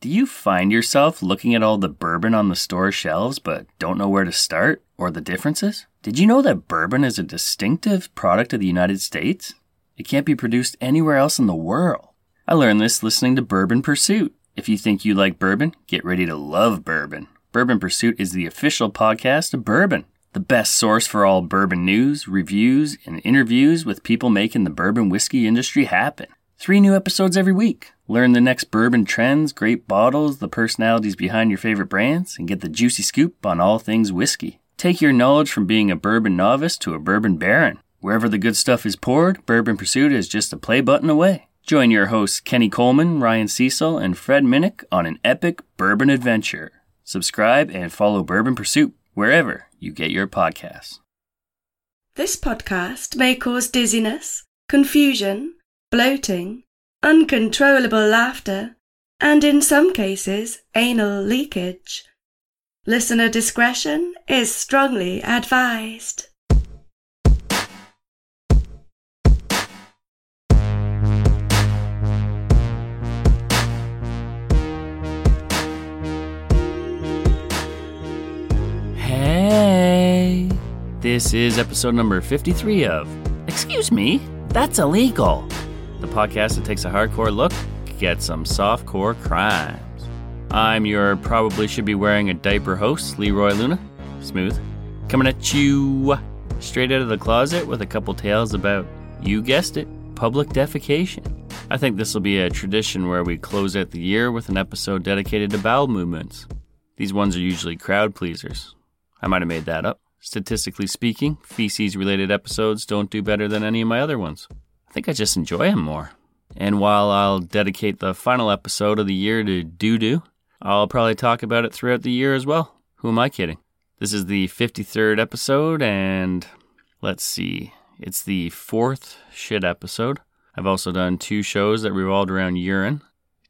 Do you find yourself looking at all the bourbon on the store shelves but don't know where to start or the differences? Did you know that bourbon is a distinctive product of the United States? It can't be produced anywhere else in the world. I learned this listening to Bourbon Pursuit. If you think you like bourbon, get ready to love bourbon. Bourbon Pursuit is the official podcast of bourbon, the best source for all bourbon news, reviews, and interviews with people making the bourbon whiskey industry happen. Three new episodes every week. Learn the next bourbon trends, great bottles, the personalities behind your favorite brands, and get the juicy scoop on all things whiskey. Take your knowledge from being a bourbon novice to a bourbon baron. Wherever the good stuff is poured, Bourbon Pursuit is just a play button away. Join your hosts Kenny Coleman, Ryan Cecil, and Fred Minnick on an epic bourbon adventure. Subscribe and follow Bourbon Pursuit wherever you get your podcasts. This podcast may cause dizziness, confusion, bloating, uncontrollable laughter, and in some cases, anal leakage. Listener discretion is strongly advised. Hey, this is episode number 53 of Excuse Me, That's Illegal, the podcast that takes a hardcore look at some softcore crimes. I'm your probably should be wearing a diaper host, Leroy Luna. Smooth. Coming at you straight out of the closet with a couple tales about, you guessed it, public defecation. I think this will be a tradition where we close out the year with an episode dedicated to bowel movements. These ones are usually crowd pleasers. I might have made that up. Statistically speaking, feces related episodes don't do better than any of my other ones. I think I just enjoy him more. And while I'll dedicate the final episode of the year to doo doo, I'll probably talk about it throughout the year as well. Who am I kidding? This is the 53rd episode, and let's see, it's the fourth shit episode. I've also done two shows that revolved around urine.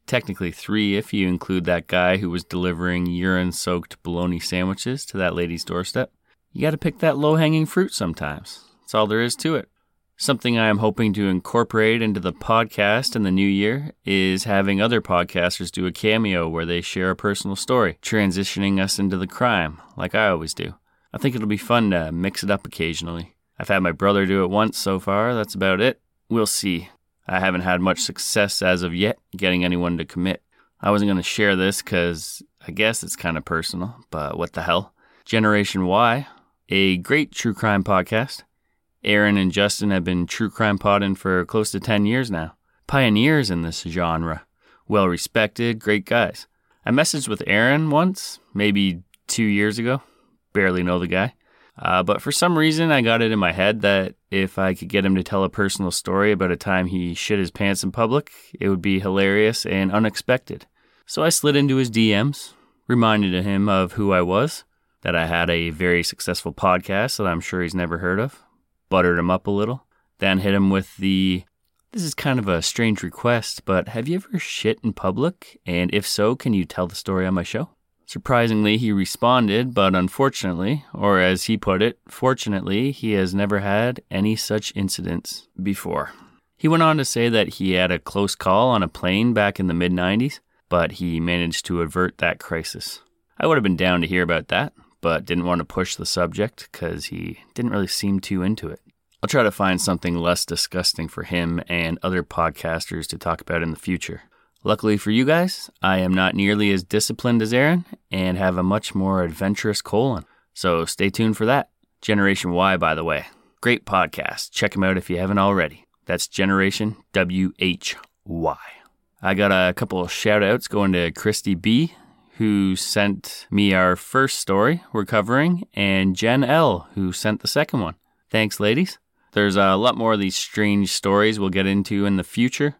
Technically three if you include that guy who was delivering urine soaked bologna sandwiches to that lady's doorstep. You gotta pick that low hanging fruit sometimes. That's all there is to it. Something I am hoping to incorporate into the podcast in the new year is having other podcasters do a cameo where they share a personal story, transitioning us into the crime, like I always do. I think it'll be fun to mix it up occasionally. I've had my brother do it once so far, that's about it. We'll see. I haven't had much success as of yet getting anyone to commit. I wasn't going to share this because I guess it's kind of personal, but what the hell? Generation Why, a great true crime podcast. Aaron and Justin have been true crime podding for close to 10 years now. Pioneers in this genre. Well respected, great guys. I messaged with Aaron once, maybe two years ago. Barely know the guy. Uh, but for some reason, I got it in my head that if I could get him to tell a personal story about a time he shit his pants in public, it would be hilarious and unexpected. So I slid into his DMs, reminded him of who I was, that I had a very successful podcast that I'm sure he's never heard of, buttered him up a little, then hit him with the This is kind of a strange request, but have you ever shit in public? And if so, can you tell the story on my show? Surprisingly, he responded, but unfortunately, or as he put it, fortunately, he has never had any such incidents before. He went on to say that he had a close call on a plane back in the mid 90s, but he managed to avert that crisis. I would have been down to hear about that, but didn't want to push the subject because he didn't really seem too into it. I'll try to find something less disgusting for him and other podcasters to talk about in the future. Luckily for you guys, I am not nearly as disciplined as Aaron and have a much more adventurous colon. So stay tuned for that. Generation Why, by the way. Great podcast. Check him out if you haven't already. That's Generation WHY. I got a couple of shout outs going to Christy B, who sent me our first story we're covering, and Jen L, who sent the second one. Thanks, ladies. There's a lot more of these strange stories we'll get into in the future,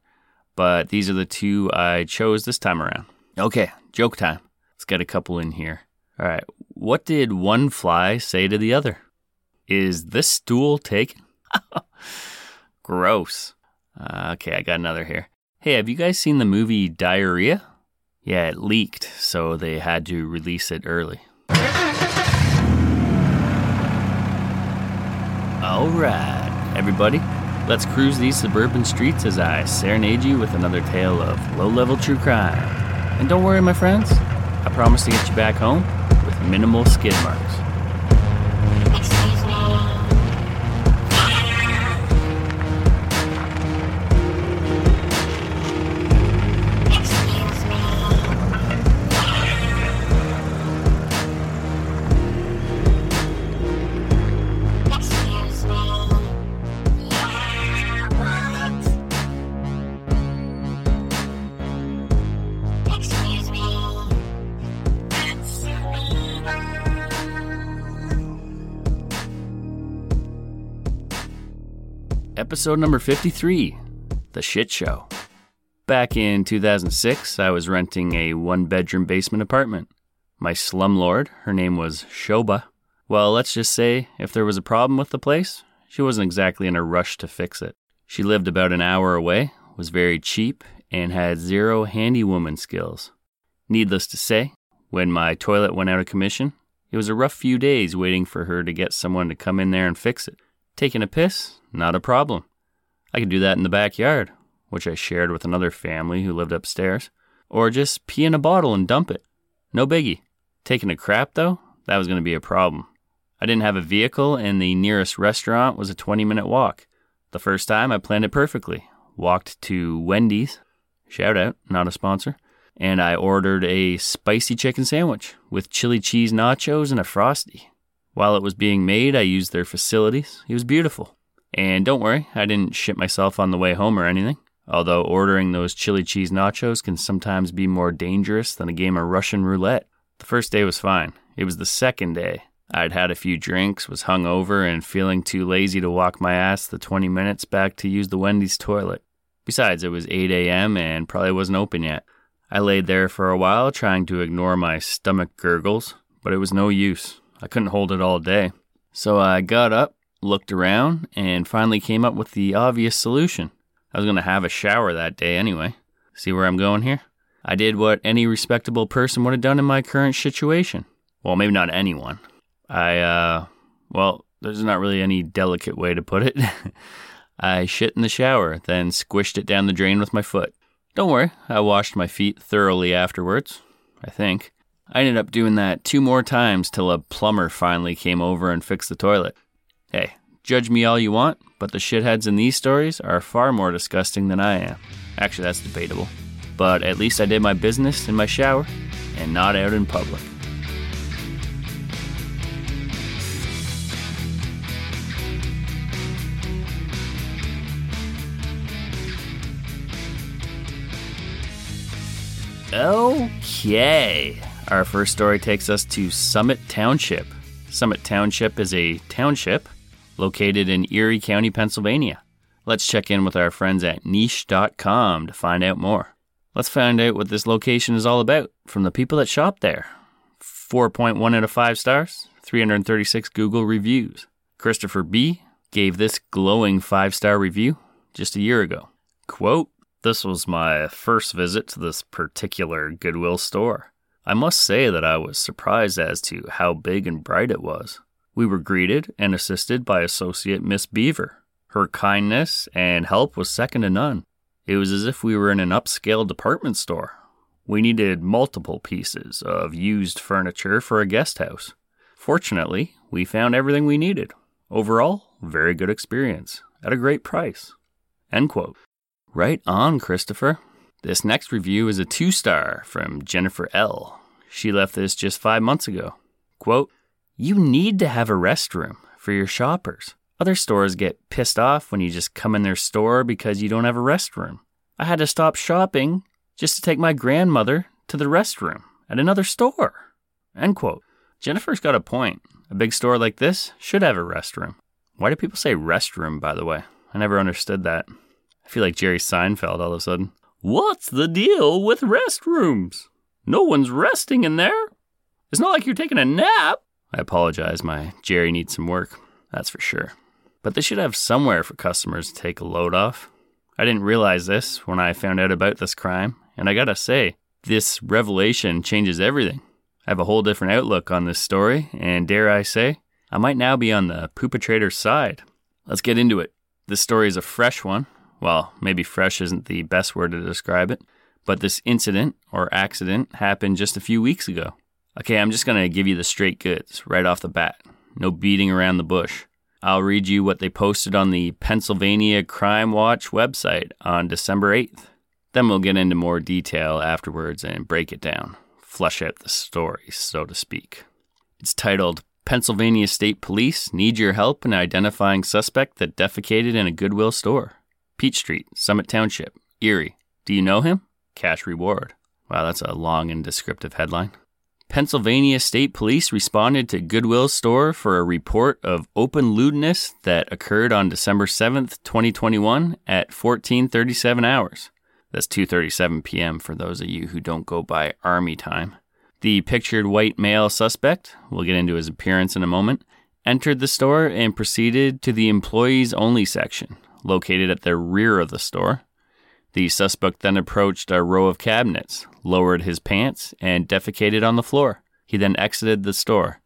but these are the two I chose this time around. Okay, joke time. Let's get a couple in here. All right, what did one fly say to the other? Is this stool taken? Gross. Uh, okay, I got another here. Hey, have you guys seen the movie Diarrhea? Yeah, it leaked, so they had to release it early. All right, everybody, let's cruise these suburban streets as I serenade you with another tale of low level true crime. And don't worry, my friends, I promise to get you back home with minimal skid marks. Episode number 53 The Shit Show. Back in 2006, I was renting a one bedroom basement apartment. My slumlord, her name was Shoba. Well, let's just say if there was a problem with the place, she wasn't exactly in a rush to fix it. She lived about an hour away, was very cheap, and had zero handywoman skills. Needless to say, when my toilet went out of commission, it was a rough few days waiting for her to get someone to come in there and fix it. Taking a piss? Not a problem. I could do that in the backyard, which I shared with another family who lived upstairs, or just pee in a bottle and dump it. No biggie. Taking a crap, though, that was going to be a problem. I didn't have a vehicle, and the nearest restaurant was a 20 minute walk. The first time, I planned it perfectly. Walked to Wendy's, shout out, not a sponsor, and I ordered a spicy chicken sandwich with chili cheese nachos and a frosty. While it was being made, I used their facilities. It was beautiful. And don't worry, I didn't shit myself on the way home or anything. Although ordering those chili cheese nachos can sometimes be more dangerous than a game of Russian roulette. The first day was fine. It was the second day. I'd had a few drinks, was hungover, and feeling too lazy to walk my ass the 20 minutes back to use the Wendy's toilet. Besides, it was 8 a.m. and probably wasn't open yet. I laid there for a while trying to ignore my stomach gurgles, but it was no use. I couldn't hold it all day. So I got up, looked around, and finally came up with the obvious solution. I was going to have a shower that day anyway. See where I'm going here? I did what any respectable person would have done in my current situation. Well, maybe not anyone. I, uh, well, there's not really any delicate way to put it. I shit in the shower, then squished it down the drain with my foot. Don't worry, I washed my feet thoroughly afterwards, I think. I ended up doing that two more times till a plumber finally came over and fixed the toilet. Hey, judge me all you want, but the shitheads in these stories are far more disgusting than I am. Actually, that's debatable. But at least I did my business in my shower and not out in public. Okay. Our first story takes us to Summit Township. Summit Township is a township located in Erie County, Pennsylvania. Let's check in with our friends at niche.com to find out more. Let's find out what this location is all about from the people that shop there. 4.1 out of 5 stars, 336 Google reviews. Christopher B. gave this glowing 5 star review just a year ago. Quote, this was my first visit to this particular Goodwill store. I must say that I was surprised as to how big and bright it was. We were greeted and assisted by Associate Miss Beaver. Her kindness and help was second to none. It was as if we were in an upscale department store. We needed multiple pieces of used furniture for a guest house. Fortunately, we found everything we needed. Overall, very good experience at a great price. End quote. Right on, Christopher. This next review is a two star from Jennifer L. She left this just five months ago. Quote, You need to have a restroom for your shoppers. Other stores get pissed off when you just come in their store because you don't have a restroom. I had to stop shopping just to take my grandmother to the restroom at another store. End quote. Jennifer's got a point. A big store like this should have a restroom. Why do people say restroom, by the way? I never understood that. I feel like Jerry Seinfeld all of a sudden. What's the deal with restrooms? No one's resting in there. It's not like you're taking a nap. I apologize, my Jerry needs some work, that's for sure. But they should have somewhere for customers to take a load off. I didn't realize this when I found out about this crime, and I gotta say, this revelation changes everything. I have a whole different outlook on this story, and dare I say, I might now be on the perpetrator's side. Let's get into it. This story is a fresh one. Well, maybe fresh isn't the best word to describe it, but this incident or accident happened just a few weeks ago. Okay, I'm just going to give you the straight goods right off the bat. No beating around the bush. I'll read you what they posted on the Pennsylvania Crime Watch website on December 8th. Then we'll get into more detail afterwards and break it down, flesh out the story, so to speak. It's titled Pennsylvania State Police Need Your Help in Identifying Suspect That Defecated in a Goodwill Store. Peach Street, Summit Township, Erie. Do you know him? Cash reward. Wow, that's a long and descriptive headline. Pennsylvania State Police responded to Goodwill store for a report of open lewdness that occurred on December 7th, 2021 at 1437 hours. That's 2:37 p.m. for those of you who don't go by army time. The pictured white male suspect, we'll get into his appearance in a moment, entered the store and proceeded to the employees only section, located at the rear of the store. The suspect then approached a row of cabinets, lowered his pants, and defecated on the floor. He then exited the store.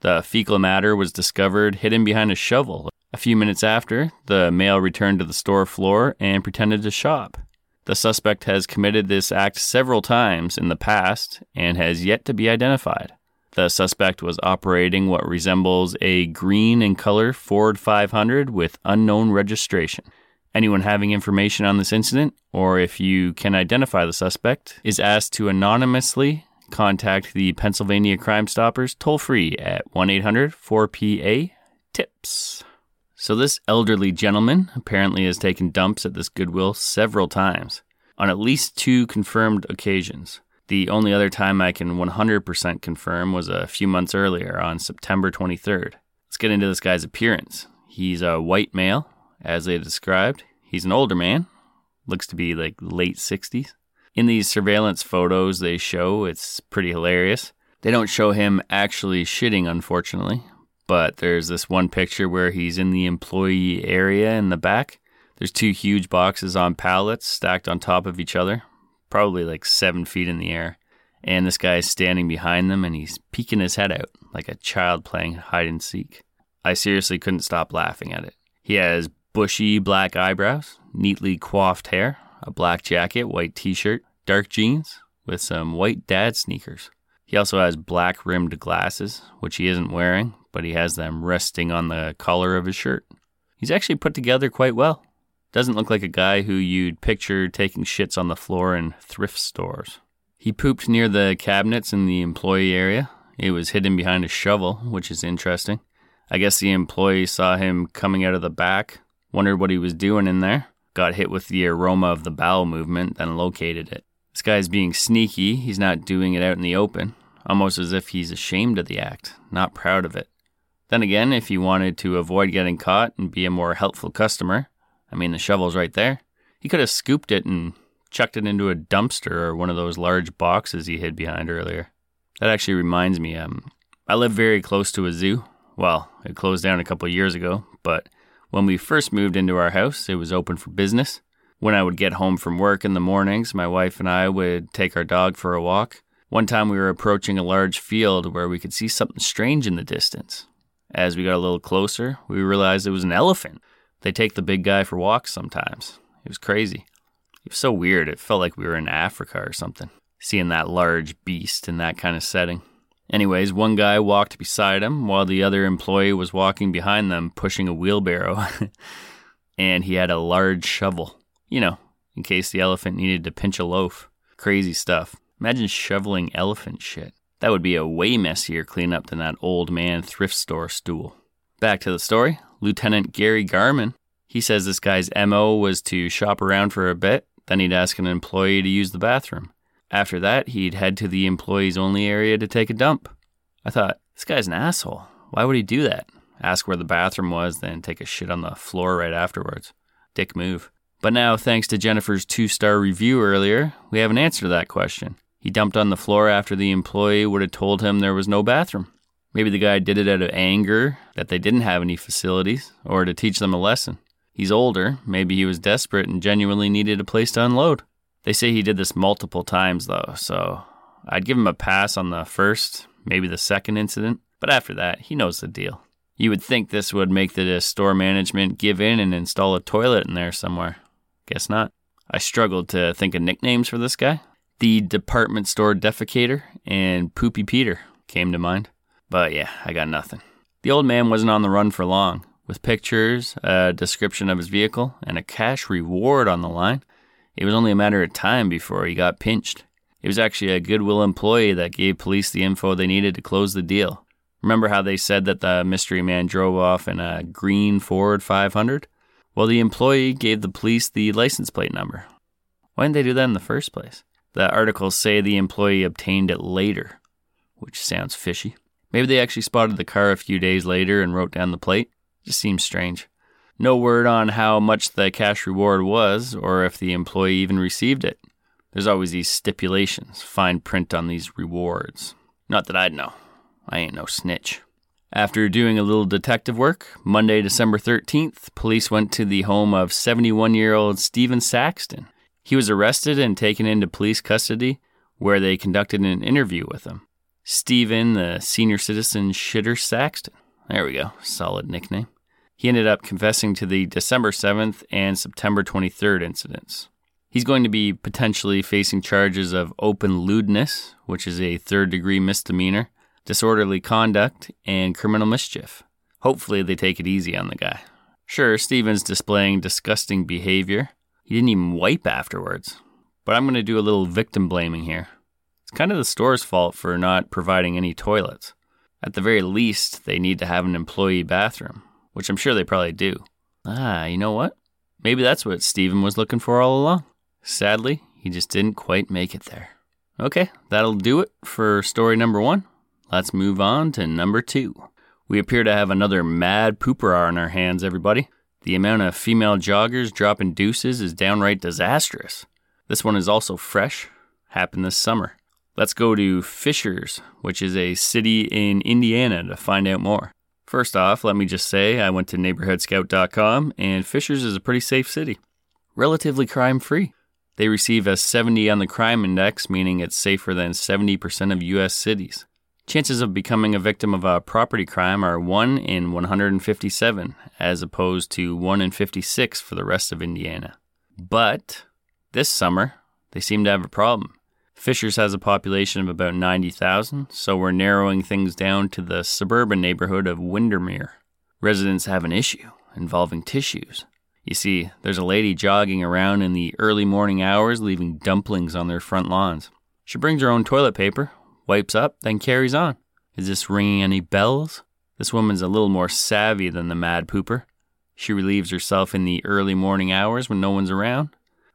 The fecal matter was discovered hidden behind a shovel. A few minutes after, the male returned to the store floor and pretended to shop. The suspect has committed this act several times in the past and has yet to be identified. The suspect was operating what resembles a green in color Ford 500 with unknown registration. Anyone having information on this incident, or if you can identify the suspect, is asked to anonymously contact the Pennsylvania Crime Stoppers toll free at 1 800 4PA TIPS. So, this elderly gentleman apparently has taken dumps at this Goodwill several times, on at least two confirmed occasions. The only other time I can 100% confirm was a few months earlier on September 23rd. Let's get into this guy's appearance. He's a white male, as they described. He's an older man, looks to be like late 60s. In these surveillance photos they show, it's pretty hilarious. They don't show him actually shitting, unfortunately, but there's this one picture where he's in the employee area in the back. There's two huge boxes on pallets stacked on top of each other, probably like seven feet in the air. And this guy is standing behind them and he's peeking his head out like a child playing hide and seek. I seriously couldn't stop laughing at it. He has bushy black eyebrows, neatly coiffed hair, a black jacket, white t shirt, dark jeans, with some white dad sneakers. He also has black rimmed glasses, which he isn't wearing, but he has them resting on the collar of his shirt. He's actually put together quite well. Doesn't look like a guy who you'd picture taking shits on the floor in thrift stores. He pooped near the cabinets in the employee area. It was hidden behind a shovel, which is interesting. I guess the employee saw him coming out of the back, wondered what he was doing in there, got hit with the aroma of the bowel movement, then located it. This guy's being sneaky. He's not doing it out in the open, almost as if he's ashamed of the act, not proud of it. Then again, if he wanted to avoid getting caught and be a more helpful customer, I mean, the shovel's right there, he could have scooped it and chucked it into a dumpster or one of those large boxes he hid behind earlier. That actually reminds me, um, I live very close to a zoo. Well, it closed down a couple years ago, but when we first moved into our house, it was open for business. When I would get home from work in the mornings, my wife and I would take our dog for a walk. One time we were approaching a large field where we could see something strange in the distance. As we got a little closer, we realized it was an elephant. They take the big guy for walks sometimes. It was crazy. It was so weird. It felt like we were in Africa or something, seeing that large beast in that kind of setting. Anyways, one guy walked beside him while the other employee was walking behind them pushing a wheelbarrow. and he had a large shovel, you know, in case the elephant needed to pinch a loaf. Crazy stuff. Imagine shoveling elephant shit. That would be a way messier cleanup than that old man thrift store stool. Back to the story. Lieutenant Gary Garman, he says this guy's MO was to shop around for a bit, then he'd ask an employee to use the bathroom. After that, he'd head to the employees only area to take a dump. I thought, this guy's an asshole. Why would he do that? Ask where the bathroom was, then take a shit on the floor right afterwards. Dick move. But now, thanks to Jennifer's two star review earlier, we have an answer to that question. He dumped on the floor after the employee would have told him there was no bathroom. Maybe the guy did it out of anger that they didn't have any facilities, or to teach them a lesson. He's older, maybe he was desperate and genuinely needed a place to unload. They say he did this multiple times, though, so I'd give him a pass on the first, maybe the second incident, but after that, he knows the deal. You would think this would make the store management give in and install a toilet in there somewhere. Guess not. I struggled to think of nicknames for this guy. The department store defecator and Poopy Peter came to mind. But yeah, I got nothing. The old man wasn't on the run for long. With pictures, a description of his vehicle, and a cash reward on the line, it was only a matter of time before he got pinched. It was actually a Goodwill employee that gave police the info they needed to close the deal. Remember how they said that the mystery man drove off in a green Ford 500? Well, the employee gave the police the license plate number. Why didn't they do that in the first place? The articles say the employee obtained it later, which sounds fishy. Maybe they actually spotted the car a few days later and wrote down the plate. Just seems strange. No word on how much the cash reward was or if the employee even received it. There's always these stipulations, fine print on these rewards. Not that I'd know. I ain't no snitch. After doing a little detective work, Monday, December 13th, police went to the home of 71 year old Stephen Saxton. He was arrested and taken into police custody, where they conducted an interview with him. Stephen, the senior citizen Shitter Saxton. There we go, solid nickname. He ended up confessing to the December 7th and September 23rd incidents. He's going to be potentially facing charges of open lewdness, which is a third degree misdemeanor, disorderly conduct, and criminal mischief. Hopefully, they take it easy on the guy. Sure, Stephen's displaying disgusting behavior. He didn't even wipe afterwards. But I'm going to do a little victim blaming here. Kind of the store's fault for not providing any toilets. At the very least, they need to have an employee bathroom which I'm sure they probably do. Ah, you know what? Maybe that's what Stephen was looking for all along. Sadly, he just didn't quite make it there. Okay, that'll do it for story number one. Let's move on to number two. We appear to have another mad pooper on our hands, everybody. The amount of female joggers dropping deuces is downright disastrous. This one is also fresh, happened this summer. Let's go to Fishers, which is a city in Indiana, to find out more. First off, let me just say I went to neighborhoodscout.com and Fishers is a pretty safe city. Relatively crime free. They receive a 70 on the crime index, meaning it's safer than 70% of US cities. Chances of becoming a victim of a property crime are 1 in 157, as opposed to 1 in 56 for the rest of Indiana. But this summer, they seem to have a problem. Fishers has a population of about 90,000, so we're narrowing things down to the suburban neighborhood of Windermere. Residents have an issue involving tissues. You see, there's a lady jogging around in the early morning hours leaving dumplings on their front lawns. She brings her own toilet paper, wipes up, then carries on. Is this ringing any bells? This woman's a little more savvy than the mad pooper. She relieves herself in the early morning hours when no one's around,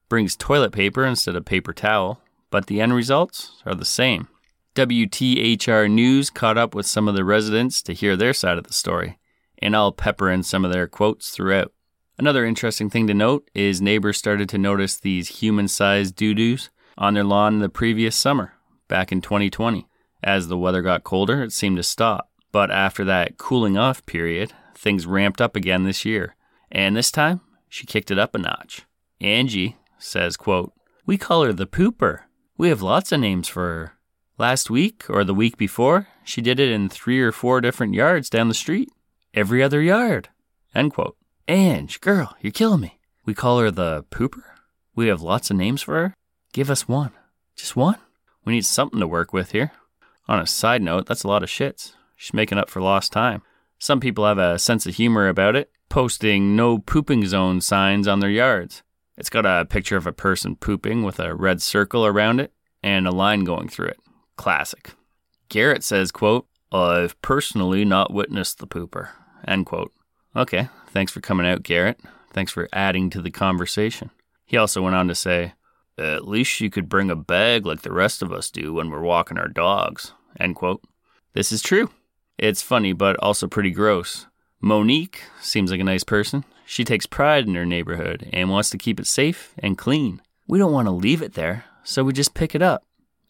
brings toilet paper instead of paper towel, but the end results are the same. WTHR News caught up with some of the residents to hear their side of the story, and I'll pepper in some of their quotes throughout. Another interesting thing to note is neighbors started to notice these human sized doo doos on their lawn the previous summer, back in 2020. As the weather got colder, it seemed to stop. But after that cooling off period, things ramped up again this year. And this time, she kicked it up a notch. Angie says, quote, We call her the pooper. We have lots of names for her. Last week or the week before, she did it in three or four different yards down the street. Every other yard. End quote. Ange, girl, you're killing me. We call her the pooper? We have lots of names for her? Give us one. Just one? We need something to work with here. On a side note, that's a lot of shits. She's making up for lost time. Some people have a sense of humor about it, posting no pooping zone signs on their yards. It's got a picture of a person pooping with a red circle around it and a line going through it. Classic. Garrett says, quote, I've personally not witnessed the pooper. End quote. Okay, thanks for coming out, Garrett. Thanks for adding to the conversation. He also went on to say, At least you could bring a bag like the rest of us do when we're walking our dogs. End quote. This is true. It's funny, but also pretty gross. Monique seems like a nice person. She takes pride in her neighborhood and wants to keep it safe and clean. We don't want to leave it there, so we just pick it up.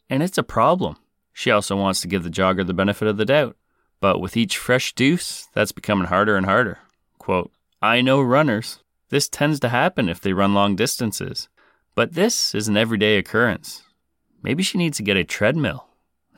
And it's a problem. She also wants to give the jogger the benefit of the doubt. But with each fresh deuce, that's becoming harder and harder. Quote, I know runners. This tends to happen if they run long distances. But this is an everyday occurrence. Maybe she needs to get a treadmill.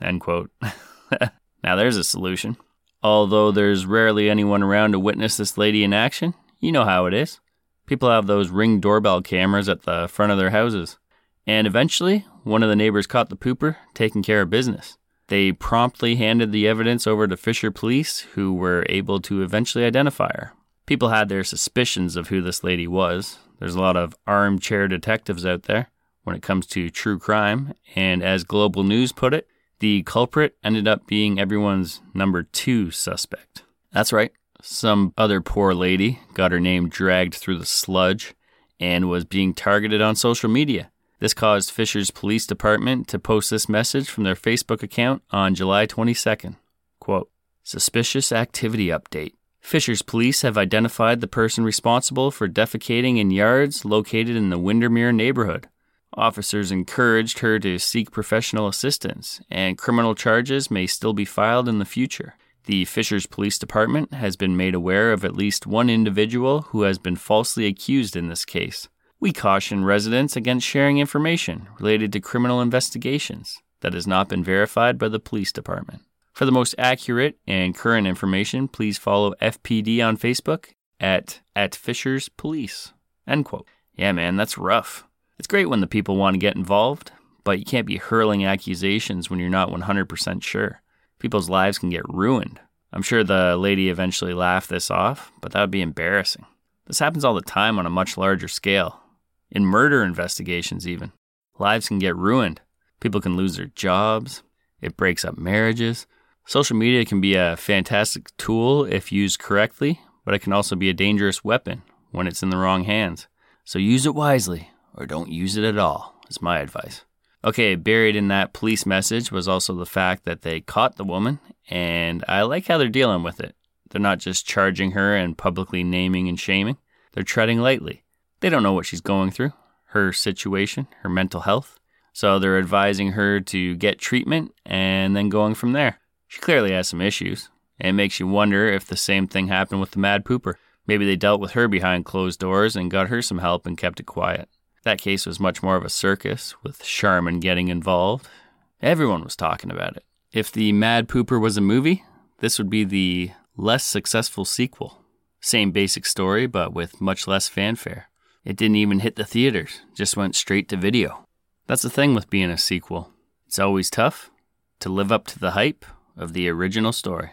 End quote. now there's a solution. Although there's rarely anyone around to witness this lady in action, you know how it is. People have those ring doorbell cameras at the front of their houses. And eventually, one of the neighbors caught the pooper taking care of business. They promptly handed the evidence over to Fisher police, who were able to eventually identify her. People had their suspicions of who this lady was. There's a lot of armchair detectives out there when it comes to true crime, and as Global News put it, the culprit ended up being everyone's number two suspect. That's right, some other poor lady got her name dragged through the sludge and was being targeted on social media. This caused Fishers police department to post this message from their Facebook account on July 22nd. Quote, Suspicious activity update. Fishers police have identified the person responsible for defecating in yards located in the Windermere neighborhood. Officers encouraged her to seek professional assistance, and criminal charges may still be filed in the future. The Fishers Police Department has been made aware of at least one individual who has been falsely accused in this case. We caution residents against sharing information related to criminal investigations that has not been verified by the police department. For the most accurate and current information, please follow FPD on Facebook at at Fishers Police. End quote. Yeah, man, that's rough. It's great when the people want to get involved, but you can't be hurling accusations when you're not 100% sure. People's lives can get ruined. I'm sure the lady eventually laughed this off, but that would be embarrassing. This happens all the time on a much larger scale in murder investigations, even. Lives can get ruined. People can lose their jobs. It breaks up marriages. Social media can be a fantastic tool if used correctly, but it can also be a dangerous weapon when it's in the wrong hands. So use it wisely or don't use it at all, is my advice. Okay, buried in that police message was also the fact that they caught the woman, and I like how they're dealing with it. They're not just charging her and publicly naming and shaming, they're treading lightly. They don't know what she's going through, her situation, her mental health. So they're advising her to get treatment and then going from there. She clearly has some issues. It makes you wonder if the same thing happened with the mad pooper. Maybe they dealt with her behind closed doors and got her some help and kept it quiet. That case was much more of a circus, with Charmin getting involved. Everyone was talking about it. If the Mad Pooper was a movie, this would be the less successful sequel. Same basic story, but with much less fanfare. It didn't even hit the theaters, just went straight to video. That's the thing with being a sequel. It's always tough to live up to the hype of the original story.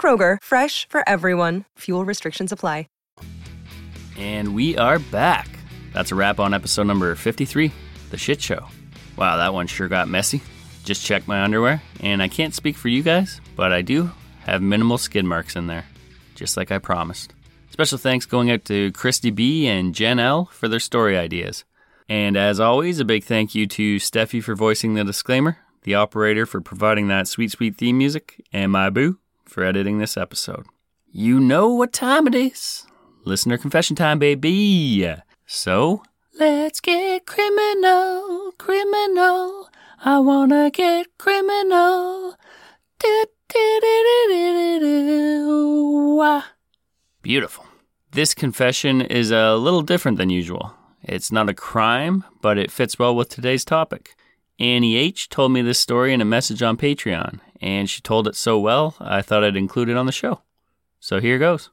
Kroger, fresh for everyone. Fuel restrictions apply. And we are back. That's a wrap on episode number 53, The Shit Show. Wow, that one sure got messy. Just checked my underwear, and I can't speak for you guys, but I do have minimal skid marks in there, just like I promised. Special thanks going out to Christy B and Jen L for their story ideas. And as always, a big thank you to Steffi for voicing the disclaimer, the operator for providing that sweet, sweet theme music, and my boo for editing this episode. You know what time it is listener confession time, baby. So, let's get criminal, criminal. I wanna get criminal. Beautiful. This confession is a little different than usual. It's not a crime, but it fits well with today's topic. Annie H told me this story in a message on Patreon, and she told it so well, I thought I'd include it on the show. So here goes.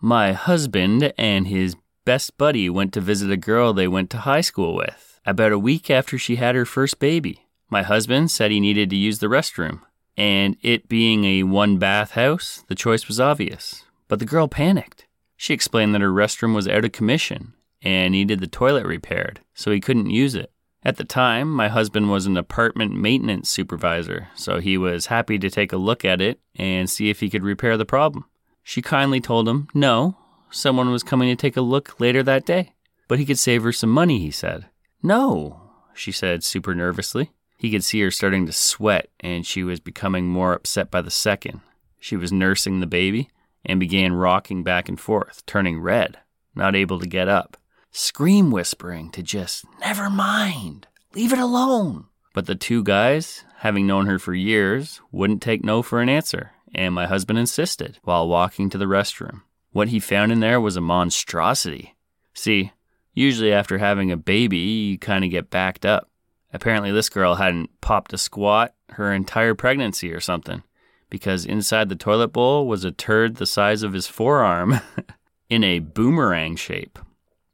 My husband and his best buddy went to visit a girl they went to high school with about a week after she had her first baby. My husband said he needed to use the restroom, and it being a one bath house, the choice was obvious. But the girl panicked. She explained that her restroom was out of commission and needed the toilet repaired, so he couldn't use it. At the time, my husband was an apartment maintenance supervisor, so he was happy to take a look at it and see if he could repair the problem. She kindly told him no, someone was coming to take a look later that day, but he could save her some money, he said. No, she said super nervously. He could see her starting to sweat, and she was becoming more upset by the second. She was nursing the baby and began rocking back and forth, turning red, not able to get up, scream whispering to just, never mind, leave it alone. But the two guys, having known her for years, wouldn't take no for an answer and my husband insisted while walking to the restroom. What he found in there was a monstrosity. See, usually after having a baby, you kind of get backed up. Apparently, this girl hadn't popped a squat her entire pregnancy or something, because inside the toilet bowl was a turd the size of his forearm in a boomerang shape.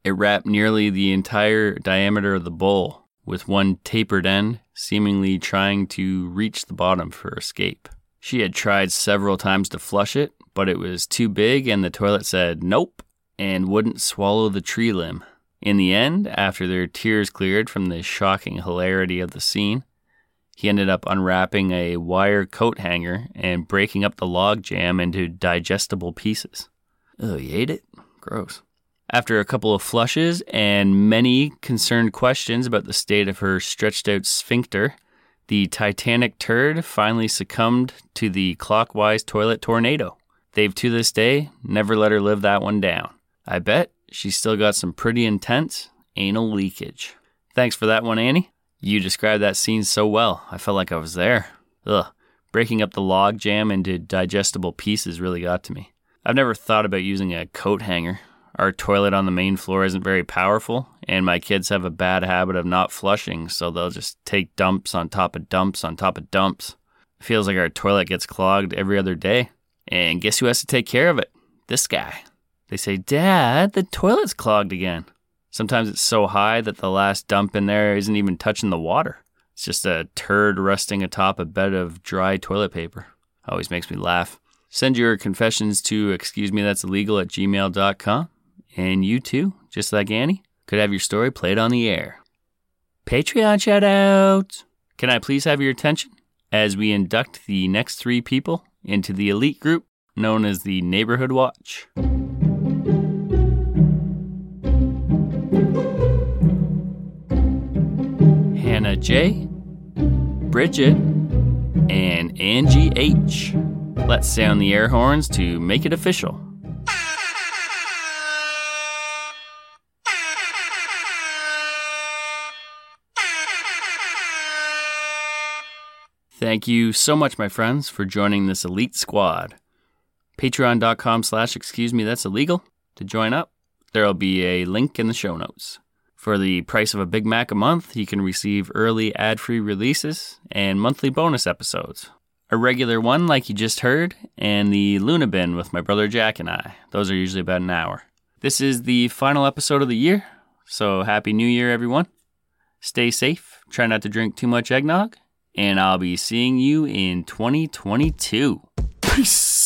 It wrapped nearly the entire diameter of the bowl, with one tapered end seemingly trying to reach the bottom for escape. She had tried several times to flush it, but it was too big and the toilet said nope and wouldn't swallow the tree limb. In the end, after their tears cleared from the shocking hilarity of the scene, he ended up unwrapping a wire coat hanger and breaking up the log jam into digestible pieces. Oh, you ate it? Gross. After a couple of flushes and many concerned questions about the state of her stretched out sphincter, the Titanic turd finally succumbed to the clockwise toilet tornado. They've to this day never let her live that one down. I bet she's still got some pretty intense anal leakage. Thanks for that one, Annie. You described that scene so well, I felt like I was there. Ugh, breaking up the log jam into digestible pieces really got to me. I've never thought about using a coat hanger. Our toilet on the main floor isn't very powerful, and my kids have a bad habit of not flushing, so they'll just take dumps on top of dumps on top of dumps. It feels like our toilet gets clogged every other day. And guess who has to take care of it? This guy. They say, Dad, the toilet's clogged again. Sometimes it's so high that the last dump in there isn't even touching the water. It's just a turd resting atop a bed of dry toilet paper. Always makes me laugh. Send your confessions to excuse me that's illegal at gmail.com. And you too, just like Annie, could have your story played on the air. Patreon shout out! Can I please have your attention as we induct the next three people into the elite group known as the Neighborhood Watch? Hannah J, Bridget, and Angie H. Let's sound the air horns to make it official. Thank you so much, my friends, for joining this elite squad. Patreon.com slash excuse me that's illegal to join up. There'll be a link in the show notes. For the price of a Big Mac a month, you can receive early ad free releases and monthly bonus episodes. A regular one, like you just heard, and the Luna Bin with my brother Jack and I. Those are usually about an hour. This is the final episode of the year, so Happy New Year, everyone. Stay safe, try not to drink too much eggnog, and I'll be seeing you in 2022. Peace.